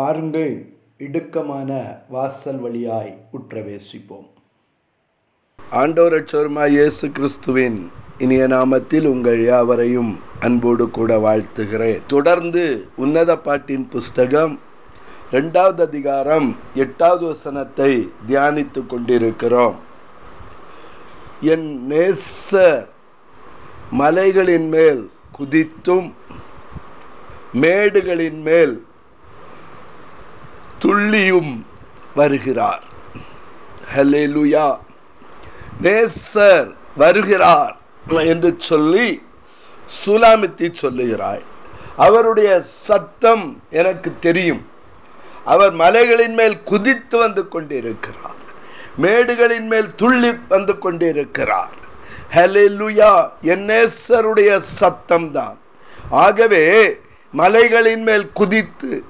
பாருங்கள் இடுக்கமான வாசல் வழியாய் உற்றவேசிப்போம். ஆண்டோரட்சோருமா இயேசு கிறிஸ்துவின் இனிய நாமத்தில் உங்கள் யாவரையும் அன்போடு கூட வாழ்த்துகிறேன். தொடர்ந்து உன்னத பாட்டின் புஸ்தகம் ரெண்டாவது அதிகாரம் எட்டாவது வசனத்தை தியானித்து கொண்டிருக்கிறோம். என் நேசர் மலைகளின் மேல் குதித்தும் மேடுகளின் மேல் துள்ளியும் வருகிறார். ஹலேலுயா நேசர் வருகிறார் என்று சொல்லி சுலாமித்தி சொல்லுகிறாய். அவருடைய சத்தம் எனக்கு தெரியும். அவர் மலைகளின் மேல் குதித்து வந்து கொண்டிருக்கிறார். மேடுகளின் மேல் துள்ளி வந்து கொண்டிருக்கிறார். ஹலெலுயா என் நேசருடைய சத்தம்தான். ஆகவே மலைகளின் மேல் குதித்து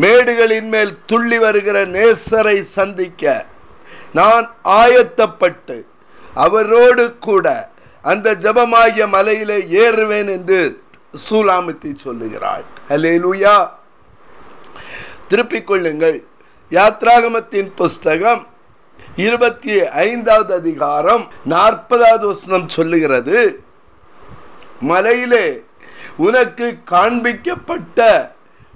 மேடுகளின் மேல் துள்ளி வருகிற நேசரை சந்திக்க நான் ஆயத்தப்பட்டு அவரோடு கூட அந்த ஜபமாகிய மலையிலே ஏறுவேன் என்று சூலாமித்தி சொல்லுகிறாள். ஹலேலுயா திருப்பிக் கொள்ளுங்கள். யாத்ராகமத்தின் புஸ்தகம் இருபத்தி ஐந்தாவது அதிகாரம் நாற்பதாவது வசனம் சொல்லுகிறது. மலையிலே உனக்கு காண்பிக்கப்பட்ட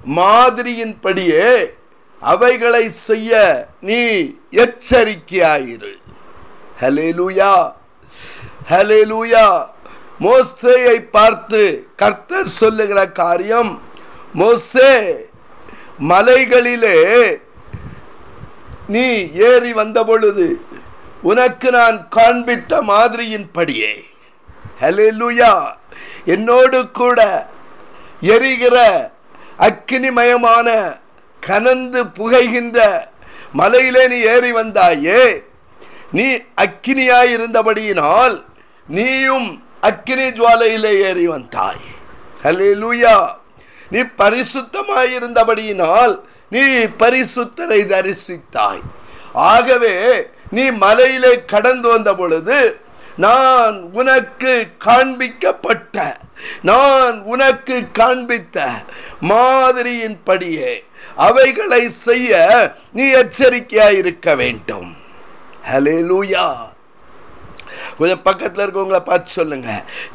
மாதிரியின்படியே அவைகளை செய்ய நீ எச்சரிக்கையாயிரு. ஹலேலூயா ஹலேலூயா மோசேயை பார்த்து கர்த்தர் சொல்லுகிற காரியம் மோசே மலைகளிலே நீ ஏறி வந்த பொழுது உனக்கு நான் காண்பித்த மாதிரியின்படியே. ஹலேலுயா என்னோடு கூட எரிகிற அக்னிமயமான கனந்து புகைகின்ற மலையிலே நீ ஏறி வந்தாயே நீ அக்கினியாய் இருந்தபடியினால் நீயும் அக்கினி ஜுவாலையிலே ஏறி வந்தாய். ஹலிலுயா நீ பரிசுத்தமாயிருந்தபடியினால் நீ பரிசுத்தரை தரிசித்தாய். ஆகவே நீ மலையிலே கடந்து வந்த பொழுது நான் உனக்கு காண்பிக்கப்பட்ட நான் உனக்கு காண்பித்த மாதிரியின்படியே அவைகளை செய்ய நீ எச்சரிக்கையாக இருக்க வேண்டும். ஹலே லூயா கொஞ்சம் பக்கத்தில் இருக்கவங்கள பார்த்து சொல்லுங்க.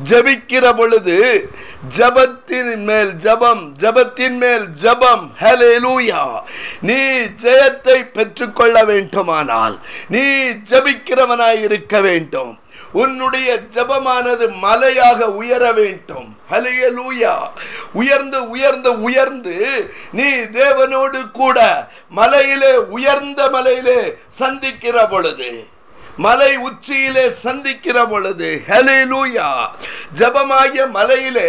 ஜபிக்கிற பொழுது ஜபத்தின் மேல் ஜபம் ஜபத்தின் மேல் ஜபம். ஹலேலூயா நீ ஜெயத்தை பெற்றுக்கொள்ள வேண்டுமானால் நீ ஜபிக்கிறவனாய் இருக்க வேண்டும். உன்னுடைய ஜபமானது மலையாக உயர வேண்டும். ஹலையலூயா உயர்ந்து உயர்ந்து உயர்ந்து நீ தேவனோடு கூட மலையிலே உயர்ந்த மலையிலே சந்திக்கிற பொழுது மலை உச்சியிலே சந்திக்கிற பொழுது ஹலேலூயா ஜபமாகிய மலையிலே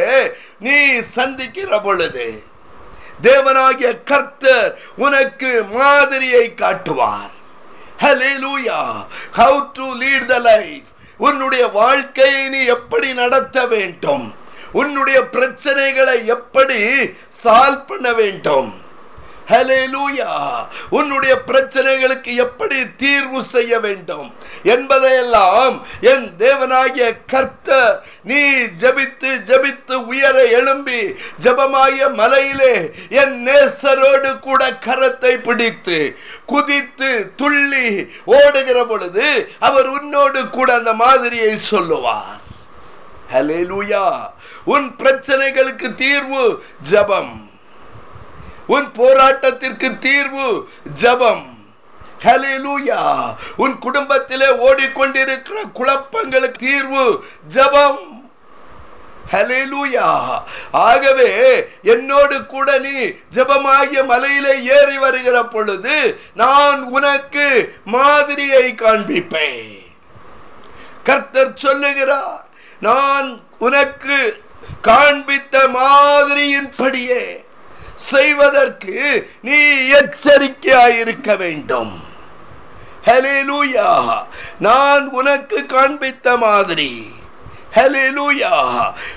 நீ சந்திக்கிற பொழுது தேவனாகிய கர்த்தர் உனக்கு மாதிரியை காட்டுவார். Hallelujah how to lead the life உன்னுடைய வாழ்க்கையை நீ எப்படி நடத்த வேண்டும்? உன்னுடைய பிரச்சனைகளை எப்படி சால்வ் பண்ண வேண்டும்? உன்னுடைய பிரச்சனைகளுக்கு எப்படி தீர்வு செய்ய வேண்டும் என்பதையெல்லாம் என் தேவனாகிய கர்த்தர் நீ ஜபித்து ஜபித்து உயர எழும்பி ஜபமாய மலையிலே என் நேசரோடு கூட கரத்தை பிடித்து குதித்து துள்ளி ஓடுகிற பொழுது அவர் உன்னோடு கூட அந்த மாதிரியை சொல்லுவார். ஹலேலூயா உன் பிரச்சனைகளுக்கு தீர்வு ஜபம். உன் போராட்டத்திற்கு தீர்வு ஜபம். ஹலிலூயா உன் குடும்பத்திலே ஓடிக்கொண்டிருக்கிற குழப்பங்களுக்கு தீர்வு ஜபம். ஹலிலூயா ஆகவே என்னோடு கூட நீ ஜபமாகிய மலையிலே ஏறி வருகிற பொழுது நான் உனக்கு மாதிரியை காண்பிப்பேன். கர்த்தர் சொல்லுகிறார் நான் உனக்கு காண்பித்த மாதிரியின்படியே. செய்வதற்கு நீ எச்சரிக்கையாயிருக்க வேண்டும். ஹலேலூயா நான் உனக்கு காண்பித்த மாதிரி. ஹலேலூயா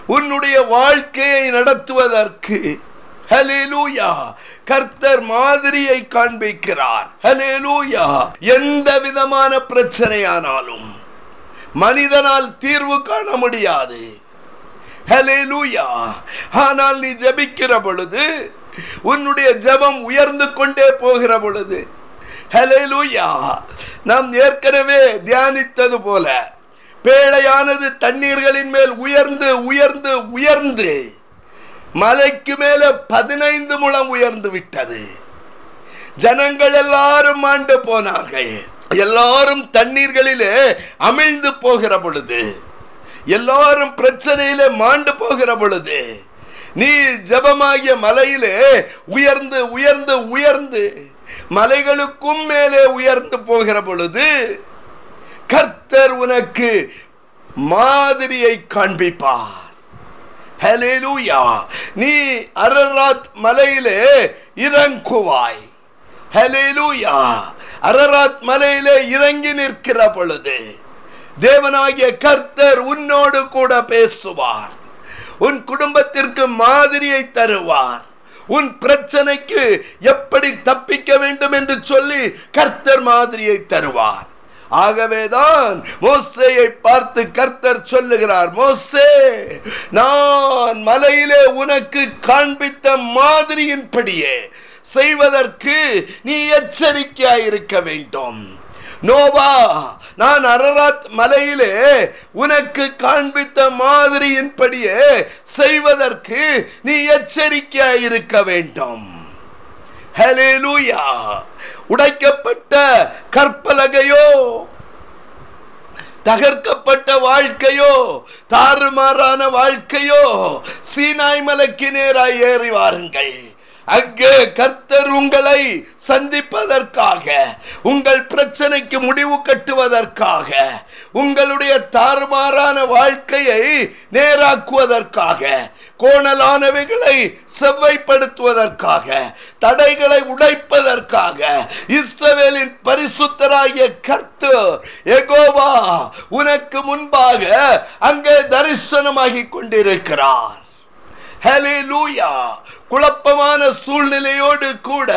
உன்னுடைய வாழ்க்கையை நடத்துவதற்கு. ஹலேலூயா கர்த்தர் மாதிரியை காண்பிக்கிறார். ஹலேலூயா எந்த விதமான பிரச்சனையானாலும் மனிதனால் தீர்வு காண முடியாது. ஹலேலூயா ஆனால் நீ ஜபிக்கிற பொழுது உன்னுடைய ஜெபம் உயர்ந்து கொண்டே போகிற பொழுது ஹalleluya நாம் ஏற்கனவே தியானித்தது போல பேழையானது தண்ணீர்களின் மேல் உயர்ந்து உயர்ந்து உயர்ந்து மலைக்கு மேல பதினைந்து முழம் உயர்ந்து விட்டது. ஜனங்கள் எல்லாரும் மாண்டு போனார்கள். எல்லாரும் தண்ணீர்களிலே அமிழ்ந்து போகிற பொழுது எல்லாரும் பிரச்சனையிலே மாண்டு போகிற பொழுது நீ ஜபமாகிய மலையிலே உயர்ந்து உயர்ந்து உயர்ந்து மலைகளுக்கும் மேலே உயர்ந்து போகிற பொழுது கர்த்தர் உனக்கு மாதிரியை காண்பிப்பார். ஹalleluya நீ அரராத் மலையிலே இறங்குவாய். ஹalleluya அரராத் மலையிலே இறங்கி நிற்கிற பொழுது தேவனாகிய கர்த்தர் உன்னோடு கூட பேசுவார். உன் குடும்பத்திற்கு மாதிரியை தருவார். உன் பிரச்சனைக்கு எப்படி தப்பிக்க வேண்டும் என்று சொல்லி கர்த்தர் மாதிரியை தருவார். ஆகவேதான் மோசேயை பார்த்து கர்த்தர் சொல்லுகிறார் மோசே நான் மலையிலே உனக்கு காண்பித்த மாதிரியின்படியே செய்வதற்கு நீ எச்சரிக்கையாயிருக்க வேண்டும். நோவா நான் அரராத் மலையிலே உனக்கு காண்பித்த மாதிரியின்படியே செய்வதற்கு நீ எச்சரிக்கையாய் இருக்க வேண்டும். ஹalleluya உடைக்கப்பட்ட கற்பலகையோ தகர்க்கப்பட்ட வாழ்க்கையோ தாறுமாறான வாழ்க்கையோ சீனாய் மலைக்கு நேராய் ஏறி வாருங்கள். அங்கே கர்த்தர் உங்களை சந்திப்பதற்காக உங்கள் பிரச்சனைக்கு முடிவு கட்டுவதற்காக உங்களுடைய தாறுமாறான வாழ்க்கையை நேராக்குவதற்காக கோணலானவைகளை செவ்வைப்படுத்துவதற்காக தடைகளை உடைப்பதற்காக இஸ்ரவேலின் பரிசுத்தராகிய கர்த்தர் எகோவா உனக்கு முன்பாக அங்கே தரிசனமாகி கொண்டிருக்கிறார். ஹalleluya. குழப்பமான சூழ்நிலையோடு கூட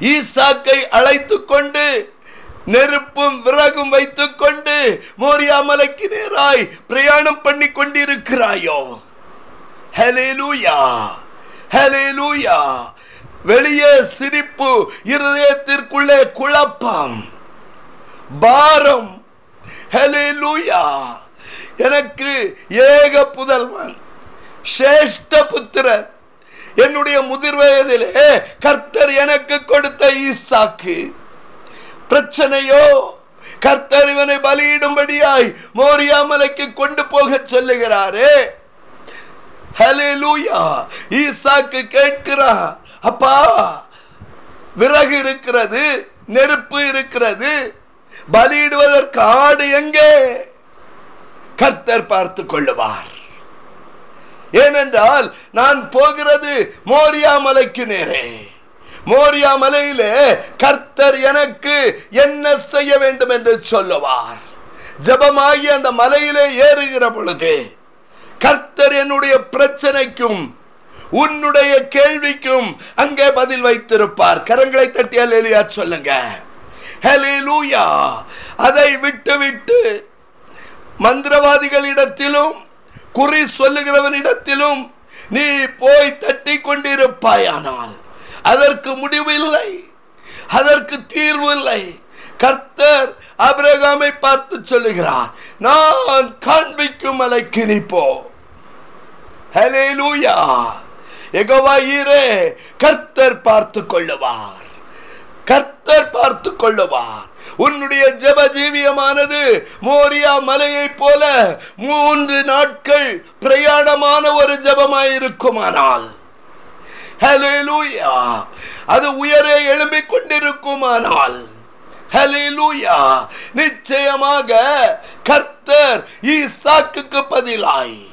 ஈசாக்கை அழைத்து கொண்டு நெருப்பும் விறகும் வைத்துக் கொண்டு மோரியா மலைக்கு நேராய் பிரயாணம் பண்ணி கொண்டிருக்கிறாயோ? ஹalleluya ஹalleluya வெளியே சிரிப்பு இருதயத்திற்குள்ளே குழப்பம். பாரம்! ஹalleluya எனக்கு ஏக புதல்வன். சிரேஷ்ட புத்திரன் என்னுடைய முதிர் வயதிலே கர்த்தர் எனக்கு கொடுத்த ஈசாக்கு. பிரச்சனையோ கர்த்தர் இவனை பலியிடும்படியாய் மோரியாமலைக்கு கொண்டு போக சொல்லுகிறாரே. ஹalleluya. ஈசாக்கு கேட்கிறான் அப்பா விறகு இருக்கிறது நெருப்பு இருக்கிறது பலியிடுவதற்கு ஆடு எங்கே? கர்த்தர் பார்த்து கொள்ளுவார். ஏனென்றால் நான் போகிறது மோரியா மலைக்கு நேரே. மோரியா மலையிலே கர்த்தர் எனக்கு என்ன செய்ய வேண்டும் என்று சொல்லுவார். ஜபமாகி அந்த மலையிலே ஏறுகிற பொழுது கர்த்தர் என்னுடைய பிரச்சனைக்கும் உன்னுடைய கேள்விக்கும் அங்கே பதில் வைத்திருப்பார். கரங்களை தட்டி அல்லேலியா சொல்லுங்க. அதை விட்டு விட்டு மந்திரவாதிகளிடத்திலும் குறி சொல்லுகிறவனிடத்திலும் நீ போய் தட்டி கொண்டிருப்பாயானால் அதற்கு முடிவில்லை. அதற்கு தீர்வு இல்லை கர்த்தர் அபிரகாமை பார்த்து சொல்லுகிறார் நான் காண்பிக்கும் மலைக்கு நீ போ. ஹalleluya கர்த்தர் பார்த்து கொள்ளுவார் கர்த்தர் பார்த்து கொள்ளுவார் உன்னுடைய ஜப ஜீவியமானது மோரியா மலையை போல மூன்று நாட்கள் பிரயாணமான ஒரு ஜபமாயிருக்குமானால். ஹalleluya அது உயரே எழும்பிக் கொண்டிருக்குமானால். ஹalleluya நிச்சயமாக கர்த்தர் ஈசாக்குக்கு பதிலாய்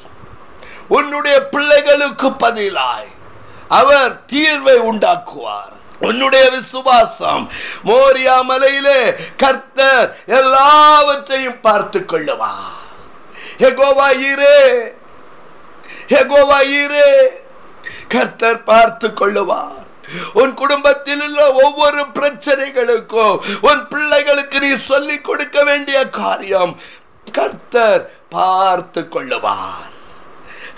உன்னுடைய பிள்ளைகளுக்கு பதிலாய் அவர் தீர்வை உண்டாக்குவார். உன்னுடைய விசுவாசம் மோரியா மலையிலே கர்த்தர் எல்லாவற்றையும் பார்த்து கொள்ளுவா. எகோவா ஈரே எகோவா ஈரே கர்த்தர் பார்த்து கொள்ளுவார். உன் குடும்பத்தில் உள்ள ஒவ்வொரு பிரச்சனைகளுக்கும் உன் பிள்ளைகளுக்கு நீ சொல்லிக் கொடுக்க வேண்டிய காரியம் கர்த்தர் பார்த்து கொள்ளுவார்.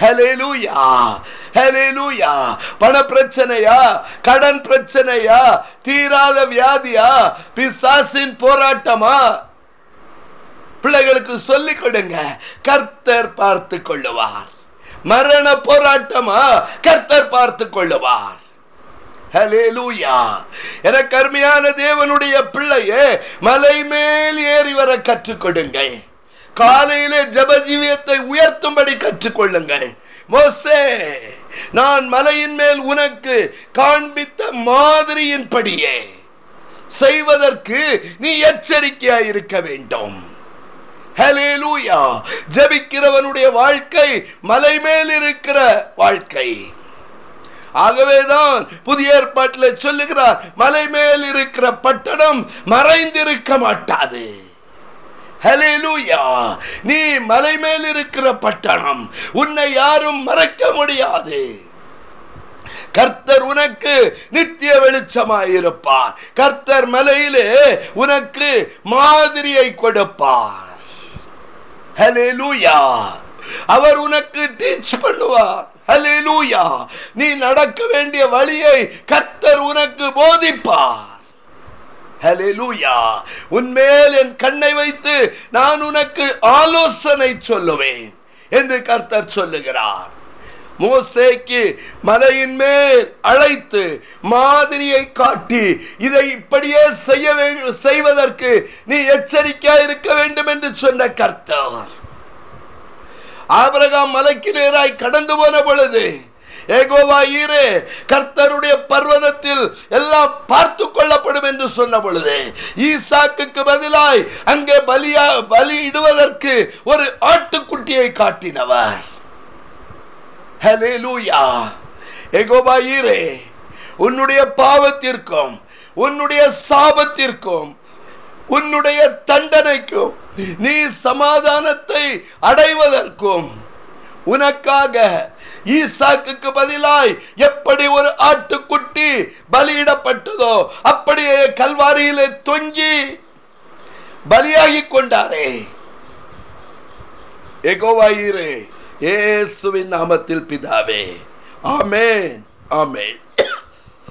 ஹலேலூயா ஹலேலூயா பண பிரச்சனையா கடன் பிரச்சனையா? தீராத வியாதியா? பிசாசின் போராட்டமா? பிள்ளைகளுக்கு சொல்லிக் கொடுங்க. கர்த்தர் பார்த்து கொள்ளுவார். மரண போராட்டமா? கர்த்தர் பார்த்து கொள்ளுவார். என கருமையான தேவனுடைய பிள்ளையே மலை மேல் ஏறி வர கற்றுக் கொடுங்கள். காலையிலே ஜபஜீவியத்தை உயர்த்தும்படி கற்றுக்கொள்ளுங்கள். மோசே நான் மலையின் மேல் உனக்கு காண்பித்த மாதிரியின்படியே செய்வதற்கு நீ எச்சரிக்கையாய் இருக்க வேண்டும். ஹalleluya. ஜபிக்கிறவனுடைய வாழ்க்கை மலை மேல் இருக்கிற வாழ்க்கை. ஆகவேதான் புதிய ஏற்பாட்டில் சொல்லுகிறார் மலை மேல் இருக்கிற பட்டணம் மறைந்திருக்க மாட்டாது. ஹalleluya. நீ மலை மேல் இருக்கிற பட்டணம் உன்னை யாரும் மறைக்க முடியாது. கர்த்தர் உனக்கு நித்திய வெளிச்சமாயிருப்பார் கர்த்தர் மலையிலே உனக்கு மாதிரியை கொடுப்பார். ஹalleluya. அவர் உனக்கு டீச் பண்ணுவார். ஹalleluya. நீ நடக்க வேண்டிய வழியை கர்த்தர் உனக்கு போதிப்பார். உன்மேல் என் கண்ணை வைத்து நான் உனக்கு ஆலோசனை சொல்லுவேன் என்று கர்த்தர் சொல்லுகிறார். மோசேக்கு மலையின் மேல் அழைத்து மாதிரியை காட்டி இதை இப்படியே செய்ய செய்வதற்கு நீ எச்சரிக்கையா இருக்க வேண்டும் என்று சொன்ன கர்த்தர். ஆபரகாம் மலைக்கு நேராய் கடந்து போன பொழுது ஏகோவா ஈரே கர்த்தருடைய பர்வதத்தில் எல்லாம் பார்த்து கொள்ளப்படும் என்று சொன்ன பொழுது ஈசாக்கு பதிலாய் அங்கே பலியா பலி இடுவதற்கு ஒரு ஆட்டுக்குட்டியை காட்டினவர். ஹalleluya. ஏகோவா ஈரே உன்னுடைய பாவத்திற்கும் உன்னுடைய சாபத்திற்கும் உன்னுடைய தண்டனைக்கும் நீ சமாதானத்தை அடைவதற்கும் உனக்காக ஈசாக்குக்கு பதிலாய் எப்படி ஒரு ஆட்டுக்குட்டி பலியிடப்பட்டதோ அப்படியே கல்வாரியிலே தொங்கி பலியாகி கொண்டாரே. ஏகோவாயிரே இயேசுவின் நாமத்தில் பிதாவே. ஆமேன் ஆமேன்.